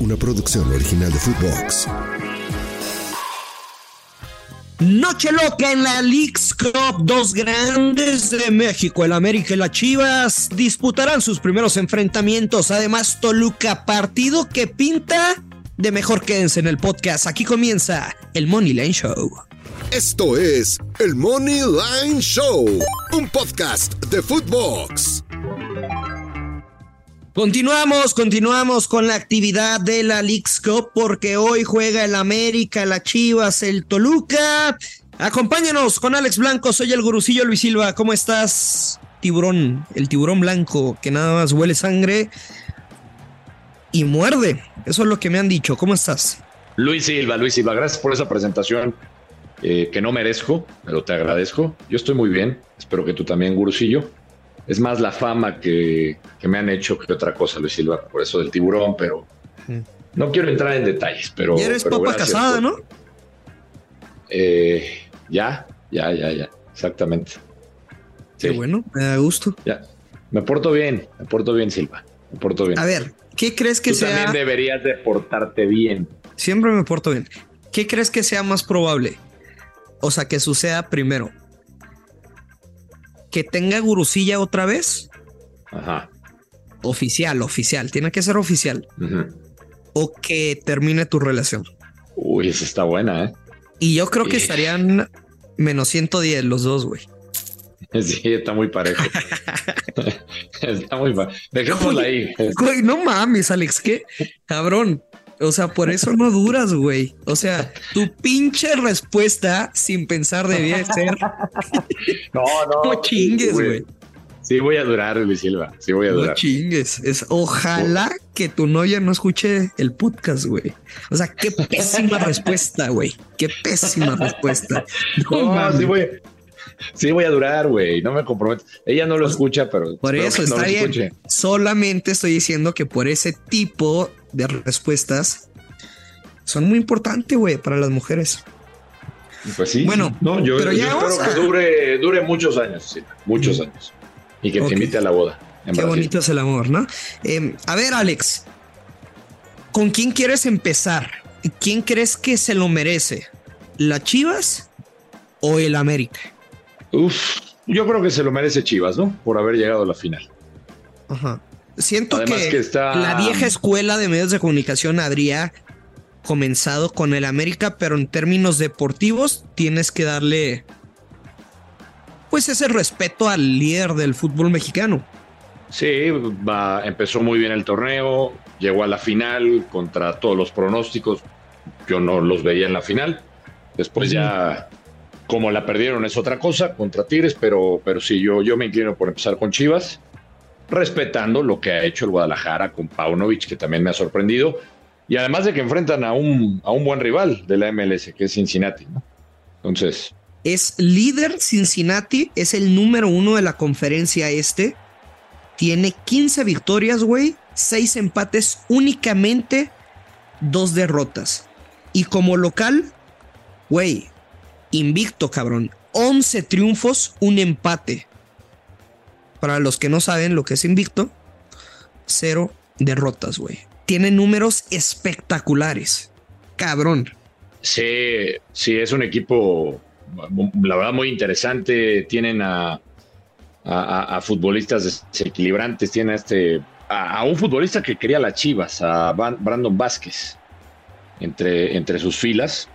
una producción original de Footbox. Noche loca en la Leagues Cup. Dos grandes de México, el América y la Chivas, disputarán sus primeros enfrentamientos. Además, Toluca, partido que pinta de mejor quédense en el podcast. Aquí comienza el Money Line Show. Esto es el Money Line Show, un podcast de Footbox. Continuamos, continuamos con la actividad de la Leagues Cup porque hoy juega el América, la Chivas, el Toluca. Acompáñanos con Alex Blanco, soy el gurucillo Luis Silva. ¿Cómo estás, tiburón? El tiburón blanco que nada más huele sangre y muerde. Eso es lo que me han dicho. ¿Cómo estás? Luis Silva, Luis Silva, gracias por esa presentación eh, que no merezco, pero te agradezco. Yo estoy muy bien, espero que tú también, gurucillo es más la fama que, me han hecho que otra cosa, Luis Silva, por eso del tiburón, pero no quiero entrar en detalles, pero... Y eres papa casada, ¿no? Eh, ya, ya, ya, ya, exactamente. Qué bueno, me da gusto. Ya, me porto bien, me porto bien, Silva, me porto bien. A ver, ¿qué crees que Tú sea...? también deberías de portarte bien. Siempre me porto bien. ¿Qué crees que sea más probable? O sea, que suceda primero que tenga gurusilla otra vez. Ajá. Oficial, oficial. Tiene que ser oficial. O que termine tu relación. Uy, esa está buena, ¿eh? Y yo creo que estarían menos 110 los dos, güey. Sí, está muy parejo. está muy parejo. Dejémosla ahí. Güey, no mames, Alex, ¿qué? Cabrón. O sea, por eso no duras, güey. O sea, tu pinche respuesta sin pensar debía ser. no, no. No chingues, güey. Sí voy a durar, Luis Silva. Sí voy a durar. No chingues. Es, ojalá que tu novia no escuche el podcast, güey. O sea, qué pésima respuesta, güey. Qué pésima respuesta. No, sí voy, sí voy a durar, güey. No me comprometo. Ella no lo escucha, pero. Por eso está bien. Solamente estoy diciendo que por ese tipo de respuestas son muy importantes, güey, para las mujeres. Pues sí. Bueno, no, yo, pero ya espero que dure, dure muchos años, sí, muchos años. Y que te invite a la boda. Qué bonito es el amor, ¿no? Eh, a ver, Alex, ¿con quién quieres empezar? ¿Quién crees que se lo merece? ¿La Chivas o el América? Uf, yo creo que se lo merece Chivas, ¿no? Por haber llegado a la final. Ajá. Siento que, la vieja escuela de medios de comunicación habría comenzado con el América, pero en términos deportivos tienes que darle pues ese respeto al líder del fútbol mexicano. Sí, va, empezó muy bien el torneo, llegó a la final contra todos los pronósticos. Yo no los veía en la final. Después ya, como la perdieron es otra cosa contra Tigres, pero, pero sí, yo, yo me inclino por empezar con Chivas respetando lo que ha hecho el Guadalajara con Paunovic, que también me ha sorprendido, y además de que enfrentan a un, a un buen rival de la MLS, que es Cincinnati. Entonces. Es líder Cincinnati, es el número uno de la conferencia este. Tiene 15 victorias, güey, 6 empates, únicamente dos derrotas. Y como local, güey, invicto, cabrón. 11 triunfos, un empate. Para los que no saben lo que es invicto, cero derrotas, güey. Tiene números espectaculares. Cabrón. Sí, sí, es un equipo, la verdad, muy interesante. Tienen a, futbolistas desequilibrantes. Tienen a este. A, un futbolista que quería las chivas, a Brandon Vázquez, entre, entre sus filas.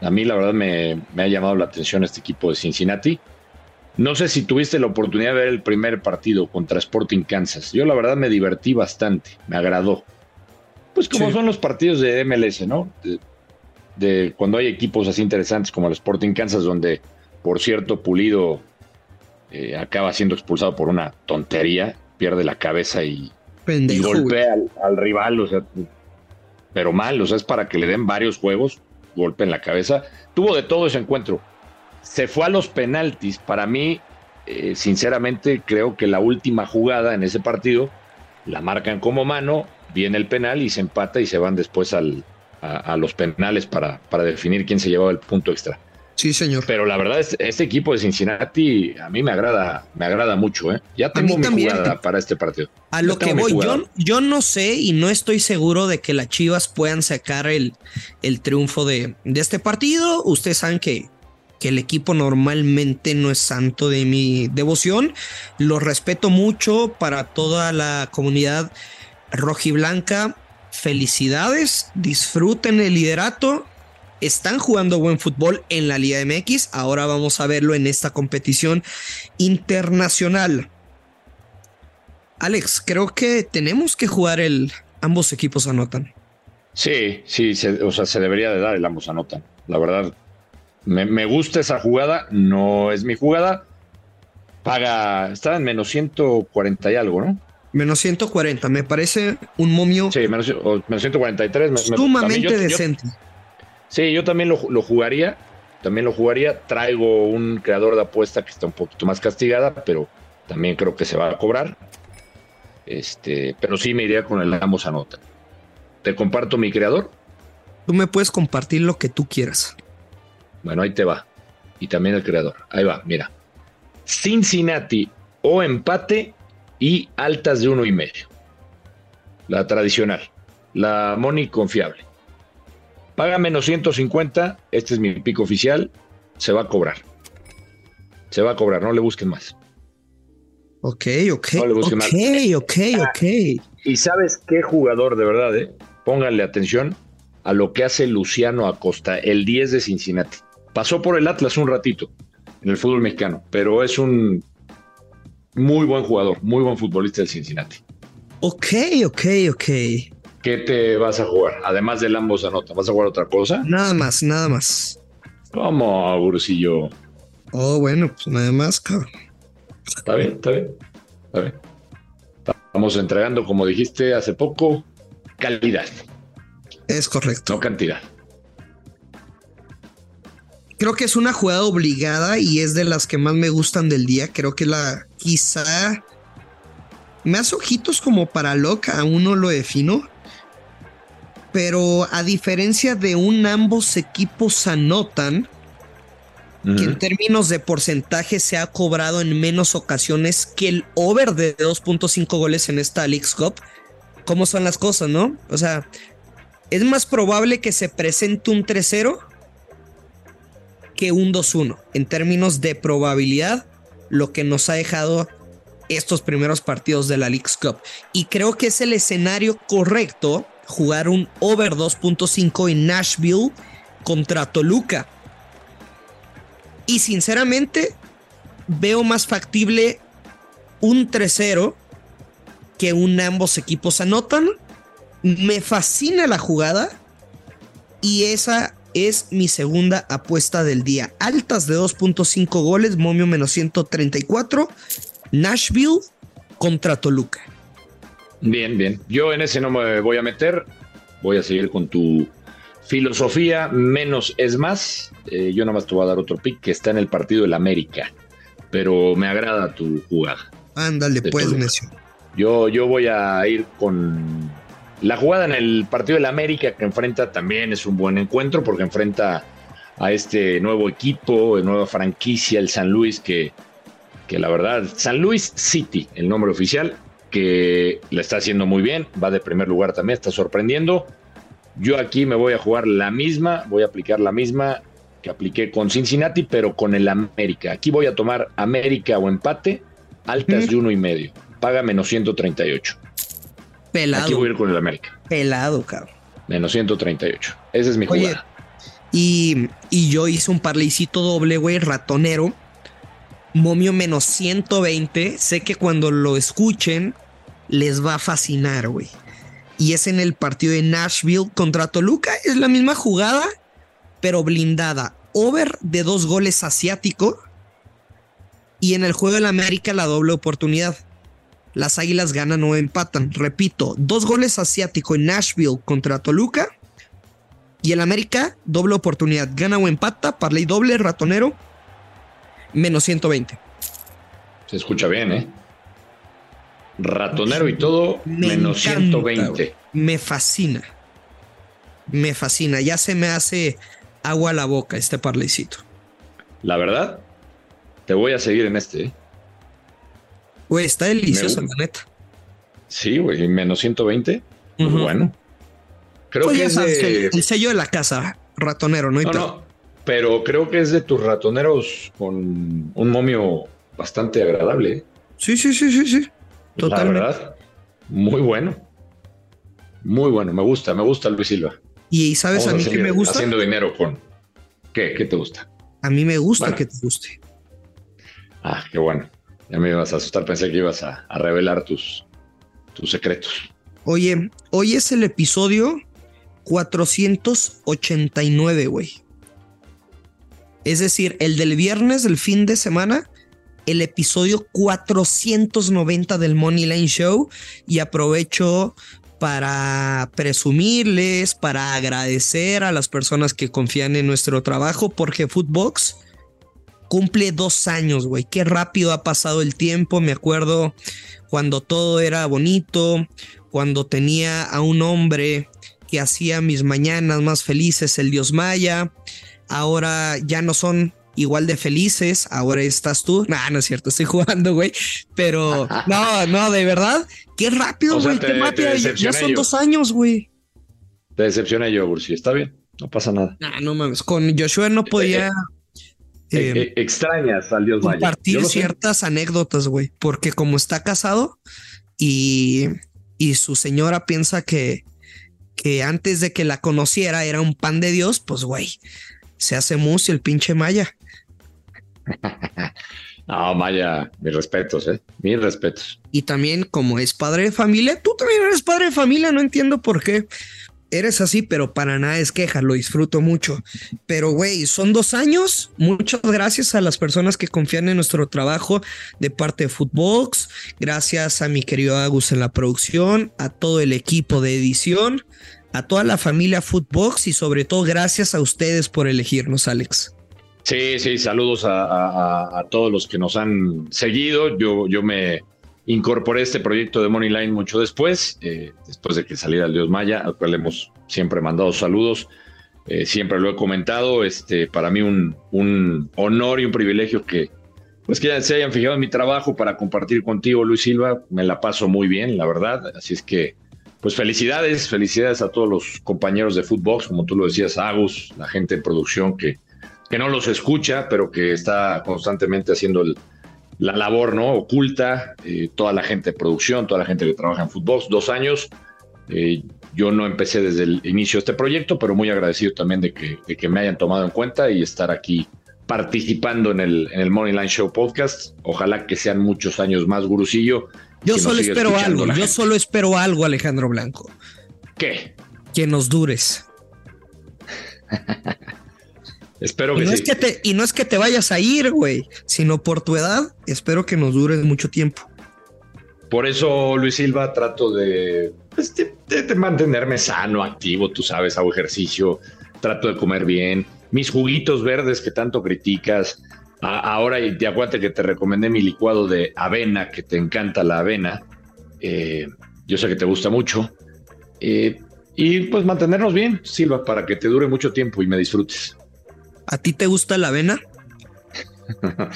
A mí, la verdad, me ha llamado la atención este equipo de Cincinnati. No sé si tuviste la oportunidad de ver el primer partido contra Sporting Kansas. Yo la verdad me divertí bastante, me agradó. Pues como son los partidos de MLS, ¿no? De, cuando hay equipos así interesantes como el Sporting Kansas, donde, por cierto, Pulido eh, acaba siendo expulsado por una tontería, pierde la cabeza y, golpea al, rival, o sea, pero mal, o sea, es para que le den varios juegos, golpe en la cabeza. Tuvo de todo ese encuentro se fue a los penaltis. Para mí, eh, sinceramente, creo que la última jugada en ese partido la marcan como mano, viene el penal y se empata y se van después al, a, los penales para, para, definir quién se llevaba el punto extra. Sí, señor. Pero la verdad, es, este equipo de Cincinnati a mí me agrada, me agrada mucho. ¿eh? Ya tengo mi jugada para este partido. A lo que voy, yo, yo, no sé y no estoy seguro de que las Chivas puedan sacar el, el triunfo de, de este partido. Ustedes saben que que el equipo normalmente no es santo de mi devoción. Lo respeto mucho para toda la comunidad rojiblanca. Felicidades, disfruten el liderato. Están jugando buen fútbol en la Liga MX. Ahora vamos a verlo en esta competición internacional. Alex, creo que tenemos que jugar el ambos equipos anotan. Sí, sí, o sea, se debería de dar el ambos anotan. La verdad, me, gusta esa jugada, no es mi jugada. Paga, está en menos 140 y algo, ¿no? Menos 140, me parece un momio. Sí, menos, 143. Sumamente decente. sí, yo también lo, jugaría. También lo jugaría. Traigo un creador de apuesta que está un poquito más castigada, pero también creo que se va a cobrar. Este, pero sí me iría con el ambos anota. Te comparto mi creador. Tú me puedes compartir lo que tú quieras. Bueno, ahí te va. Y también el creador. Ahí va, mira. Cincinnati o empate y altas de uno y medio. La tradicional. La money confiable. Paga menos 150. Este es mi pico oficial. Se va a cobrar. Se va a cobrar. No le busquen más. Ok, ok. No le busquen ok, más. ok, ok. Y sabes qué jugador, de verdad, eh? Pónganle atención a lo que hace Luciano Acosta, el 10 de Cincinnati. Pasó por el Atlas un ratito en el fútbol mexicano, pero es un muy buen jugador, muy buen futbolista del Cincinnati. Ok, ok, ok. ¿Qué te vas a jugar? Además del ambos anota, ¿vas a jugar otra cosa? Nada más, nada más. ¿Cómo, Bursillo? Oh, bueno, pues nada más, cabrón. Está bien, está bien. Está bien. Estamos entregando, como dijiste hace poco, calidad. Es correcto. No cantidad creo que es una jugada obligada y es de las que más me gustan del día. Creo que la quizá me hace ojitos como para loca, aún no lo defino. Pero a diferencia de un ambos equipos anotan, que en términos de porcentaje se ha cobrado en menos ocasiones que el over de 2.5 goles en esta League's Cup. ¿Cómo son las cosas, no? O sea, es más probable que se presente un 3-0 que un 2-1 en términos de probabilidad, lo que nos ha dejado estos primeros partidos de la League's Cup. Y creo que es el escenario correcto jugar un over 2.5 en Nashville contra Toluca. Y sinceramente, veo más factible un 3-0 que un ambos equipos anotan. Me fascina la jugada y esa es mi segunda apuesta del día. Altas de 2.5 goles, momio menos 134. Nashville contra Toluca. Bien, bien. Yo en ese no me voy a meter. Voy a seguir con tu filosofía. Menos es más. Eh, yo nada más te voy a dar otro pick que está en el partido del América. Pero me agrada tu jugada. Ándale, pues, Necio. Yo, yo voy a ir con la jugada en el partido del América que enfrenta también es un buen encuentro porque enfrenta a este nuevo equipo, nueva franquicia, el San Luis, que, que la verdad, San Luis City, el nombre oficial, que le está haciendo muy bien, va de primer lugar también, está sorprendiendo. Yo aquí me voy a jugar la misma, voy a aplicar la misma que apliqué con Cincinnati, pero con el América. Aquí voy a tomar América o empate, altas de uno y medio, paga menos 138. Pelado. Aquí voy a ir con el América. Pelado, cabrón. Menos 138. Esa es mi jugada. Y, y yo hice un parleycito doble, güey, ratonero. Momio menos 120. Sé que cuando lo escuchen les va a fascinar, güey. Y es en el partido de Nashville contra Toluca. Es la misma jugada, pero blindada. Over de dos goles asiático. Y en el juego del América la doble oportunidad las Águilas ganan o empatan. Repito, dos goles asiático en Nashville contra Toluca. Y el América, doble oportunidad. Gana o empata, parley doble, ratonero, menos 120. Se escucha bien, ¿eh? Ratonero y todo, menos 120. Me fascina. Me fascina. Ya se me hace agua a la boca este parleycito. la verdad, te voy a seguir en este. ¿eh? Güey, está delicioso, la neta. Sí, güey, menos 120. Pues bueno. Creo Pues que es sabes, de... el, el sello de la casa, ratonero, ¿no? No, no, pero creo que es de tus ratoneros con un momio bastante agradable. ¿eh? Sí, sí, sí, sí, sí. La Totalmente. verdad, muy bueno. Muy bueno, me gusta, me gusta Luis Silva. Y sabes Vamos a mí que me gusta. Haciendo dinero con... ¿Qué? ¿Qué te gusta? A mí me gusta Bueno. que te guste. Ah, qué bueno. Ya me ibas a asustar, pensé que ibas a, a revelar tus, tus secretos. Oye, hoy es el episodio 489, güey. Es decir, el del viernes del fin de semana, el episodio 490 del Money Line Show. Y aprovecho para presumirles, para agradecer a las personas que confían en nuestro trabajo, porque Footbox cumple dos años, güey. Qué rápido ha pasado el tiempo. Me acuerdo cuando todo era bonito, cuando tenía a un hombre que hacía mis mañanas más felices, el dios Maya. Ahora ya no son igual de felices, ahora estás tú. No, no es cierto, estoy jugando, güey. Pero no, no, de verdad, qué rápido, O sea, güey, qué rápido. Ya, son yo. dos años, güey. Te decepcioné yo, Bursi. Está bien, no pasa nada. Nah, no mames, con Joshua no podía Eh, eh, eh, extrañas al Dios Maya. compartir sé. ciertas anécdotas, güey, porque como está casado y, y su señora piensa que, que antes de que la conociera era un pan de Dios, pues, güey, se hace mus el pinche Maya. No, Maya, mis respetos, ¿eh? Mis respetos. Y también como es padre de familia, tú también eres padre de familia, no entiendo por qué. Eres así, pero para nada es queja, lo disfruto mucho. Pero, güey, son dos años. Muchas gracias a las personas que confían en nuestro trabajo de parte de Footbox. Gracias a mi querido Agus en la producción, a todo el equipo de edición, a toda la familia Footbox y sobre todo gracias a ustedes por elegirnos, Alex. Sí, sí, saludos a, a- todos los que nos han seguido. Yo, yo me incorporé este proyecto de Moneyline mucho después, eh, después de que saliera el Dios Maya, al cual hemos siempre mandado saludos. Eh, siempre lo he comentado. Este, para mí un, honor y un privilegio que, pues que se hayan fijado en mi trabajo para compartir contigo, Luis Silva. Me la paso muy bien, la verdad. Así es que, pues felicidades, felicidades a todos los compañeros de Footbox, como tú lo decías, Agus, la gente de producción que que no los escucha, pero que está constantemente haciendo el- la labor no oculta, eh, toda la gente de producción, toda la gente que trabaja en fútbol, dos años. Eh, yo no empecé desde el inicio de este proyecto, pero muy agradecido también de que, de que me hayan tomado en cuenta y estar aquí participando en el, en el Moneyline Show podcast. Ojalá que sean muchos años más, Gurusillo. Yo solo espero algo, yo gente. solo espero algo, Alejandro Blanco, ¿Qué? que nos dures. Espero Y que no, sí. es que te, y no es que te vayas a ir, güey, sino por tu edad, espero que nos dures mucho tiempo. Por eso, Luis Silva, trato de, pues, de- de- de mantenerme sano, activo, tú sabes, hago ejercicio, trato de comer bien. Mis juguitos verdes que tanto criticas. A- ahora, y te acuérdate que te recomendé mi licuado de avena, que te encanta la avena. Eh, yo sé que te gusta mucho. Eh, y pues mantenernos bien, Silva, para que te dure mucho tiempo y me disfrutes. ¿A ti te gusta la avena?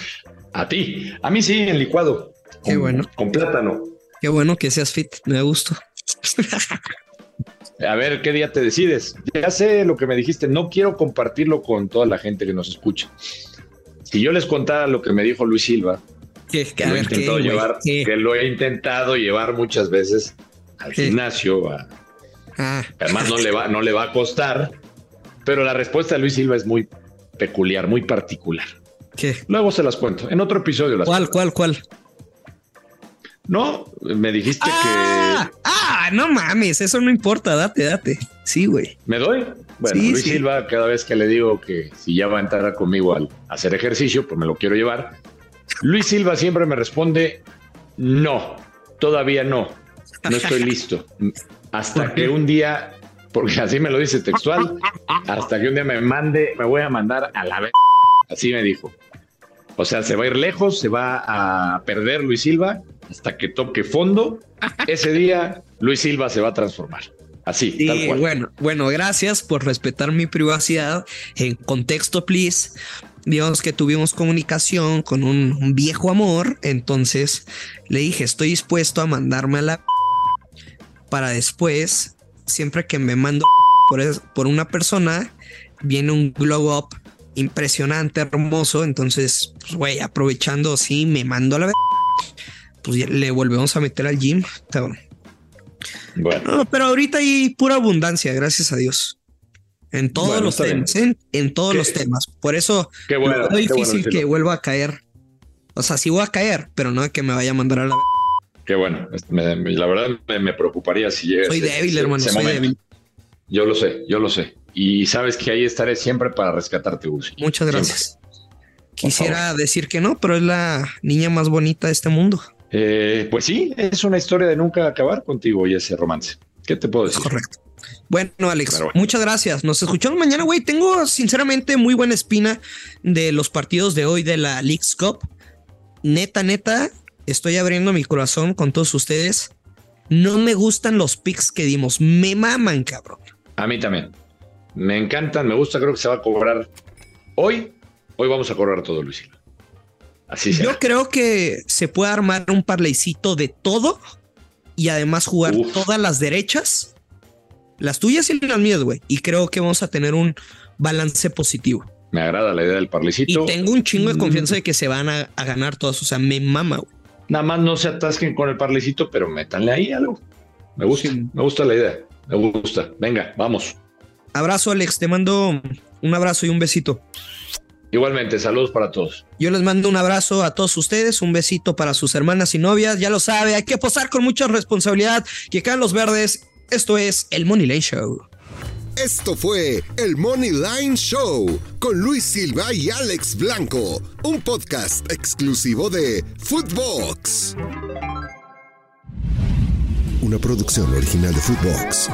A ti, a mí sí, en licuado. Qué Con- bueno. Con plátano. Qué bueno que seas fit, me gusto. A ver qué día te decides. Ya sé lo que me dijiste, no quiero compartirlo con toda la gente que nos escucha. Si yo les contara lo que me dijo Luis Silva, que, lo, he ver, ¿qué, intentado llevar, ¿Qué? que lo he intentado llevar muchas veces al ¿Qué? gimnasio, a- Ah, además no le, va, no le va a costar, pero la respuesta de Luis Silva es muy peculiar, muy particular. ¿qué? Luego se las cuento, en otro episodio las ¿Cuál, cuál, cuál? No, me dijiste Ah, ah, no mames, eso no importa, date, date. Sí, güey. que me doy. Bueno, Sí, Luis sí. Silva, cada vez que le digo que si ya va a entrar conmigo al hacer ejercicio, pues me lo quiero llevar. Luis Silva siempre me responde, no, todavía no, no estoy listo. Hasta que un día, porque así me lo dice textual, hasta que un día me mande, me voy a mandar a la vez. Así me dijo. O sea, se va a ir lejos, se va a perder Luis Silva hasta que toque fondo. Ese día Luis Silva se va a transformar. Así, tal Sí, cual. bueno, bueno, gracias por respetar mi privacidad. En contexto, please. digamos que tuvimos comunicación con un, viejo amor, entonces le dije, estoy dispuesto a mandarme a la para después, siempre que me mando por, por una persona, viene un glow up impresionante, hermoso, entonces, pues, güey, aprovechando así, me mando a la pues le volvemos a meter al gym. Bueno. pero ahorita hay pura abundancia, gracias a Dios. En todos los temas, en, todos los temas. Por eso es difícil que vuelva a caer. O sea, sí voy a caer, pero no que me vaya a mandar a la. Qué bueno. la verdad me, preocuparía si llega. Soy débil, hermano. soy débil. Yo lo sé, yo lo sé. Y sabes que ahí estaré siempre para rescatarte, Gus. Muchas gracias. Quisiera decir que no, pero es la niña más bonita de este mundo. Eh, pues sí, es una historia de nunca acabar contigo y ese romance. ¿Qué te puedo decir? Correcto. Bueno, Alex, muchas gracias. Nos escuchamos mañana, güey. Tengo sinceramente muy buena espina de los partidos de hoy de la League's Cup. Neta, neta, estoy abriendo mi corazón con todos ustedes. No me gustan los picks que dimos. Me maman, cabrón. A mí también. Me encantan, me gusta. Creo que se va a cobrar hoy. Hoy vamos a cobrar todo, Luis. Así Yo creo que se puede armar un parleycito de todo y además jugar todas las derechas las tuyas y las mías, güey. Y creo que vamos a tener un balance positivo. Me agrada la idea del parlicito. Y tengo un chingo de confianza de que se van a, ganar todas. O sea, me mama, güey. Nada más no se atasquen con el parlicito, pero métanle ahí algo. Me gusta, me gusta la idea. Me gusta. Venga, vamos. Abrazo, Alex. Te mando un abrazo y un besito. Igualmente, saludos para todos. Yo les mando un abrazo a todos ustedes, un besito para sus hermanas y novias. Ya lo sabe, hay que posar con mucha responsabilidad. Que caen los verdes esto es el Money Line Show. Esto fue el Money Line Show con Luis Silva y Alex Blanco, un podcast exclusivo de Footbox. Una producción original de Footbox.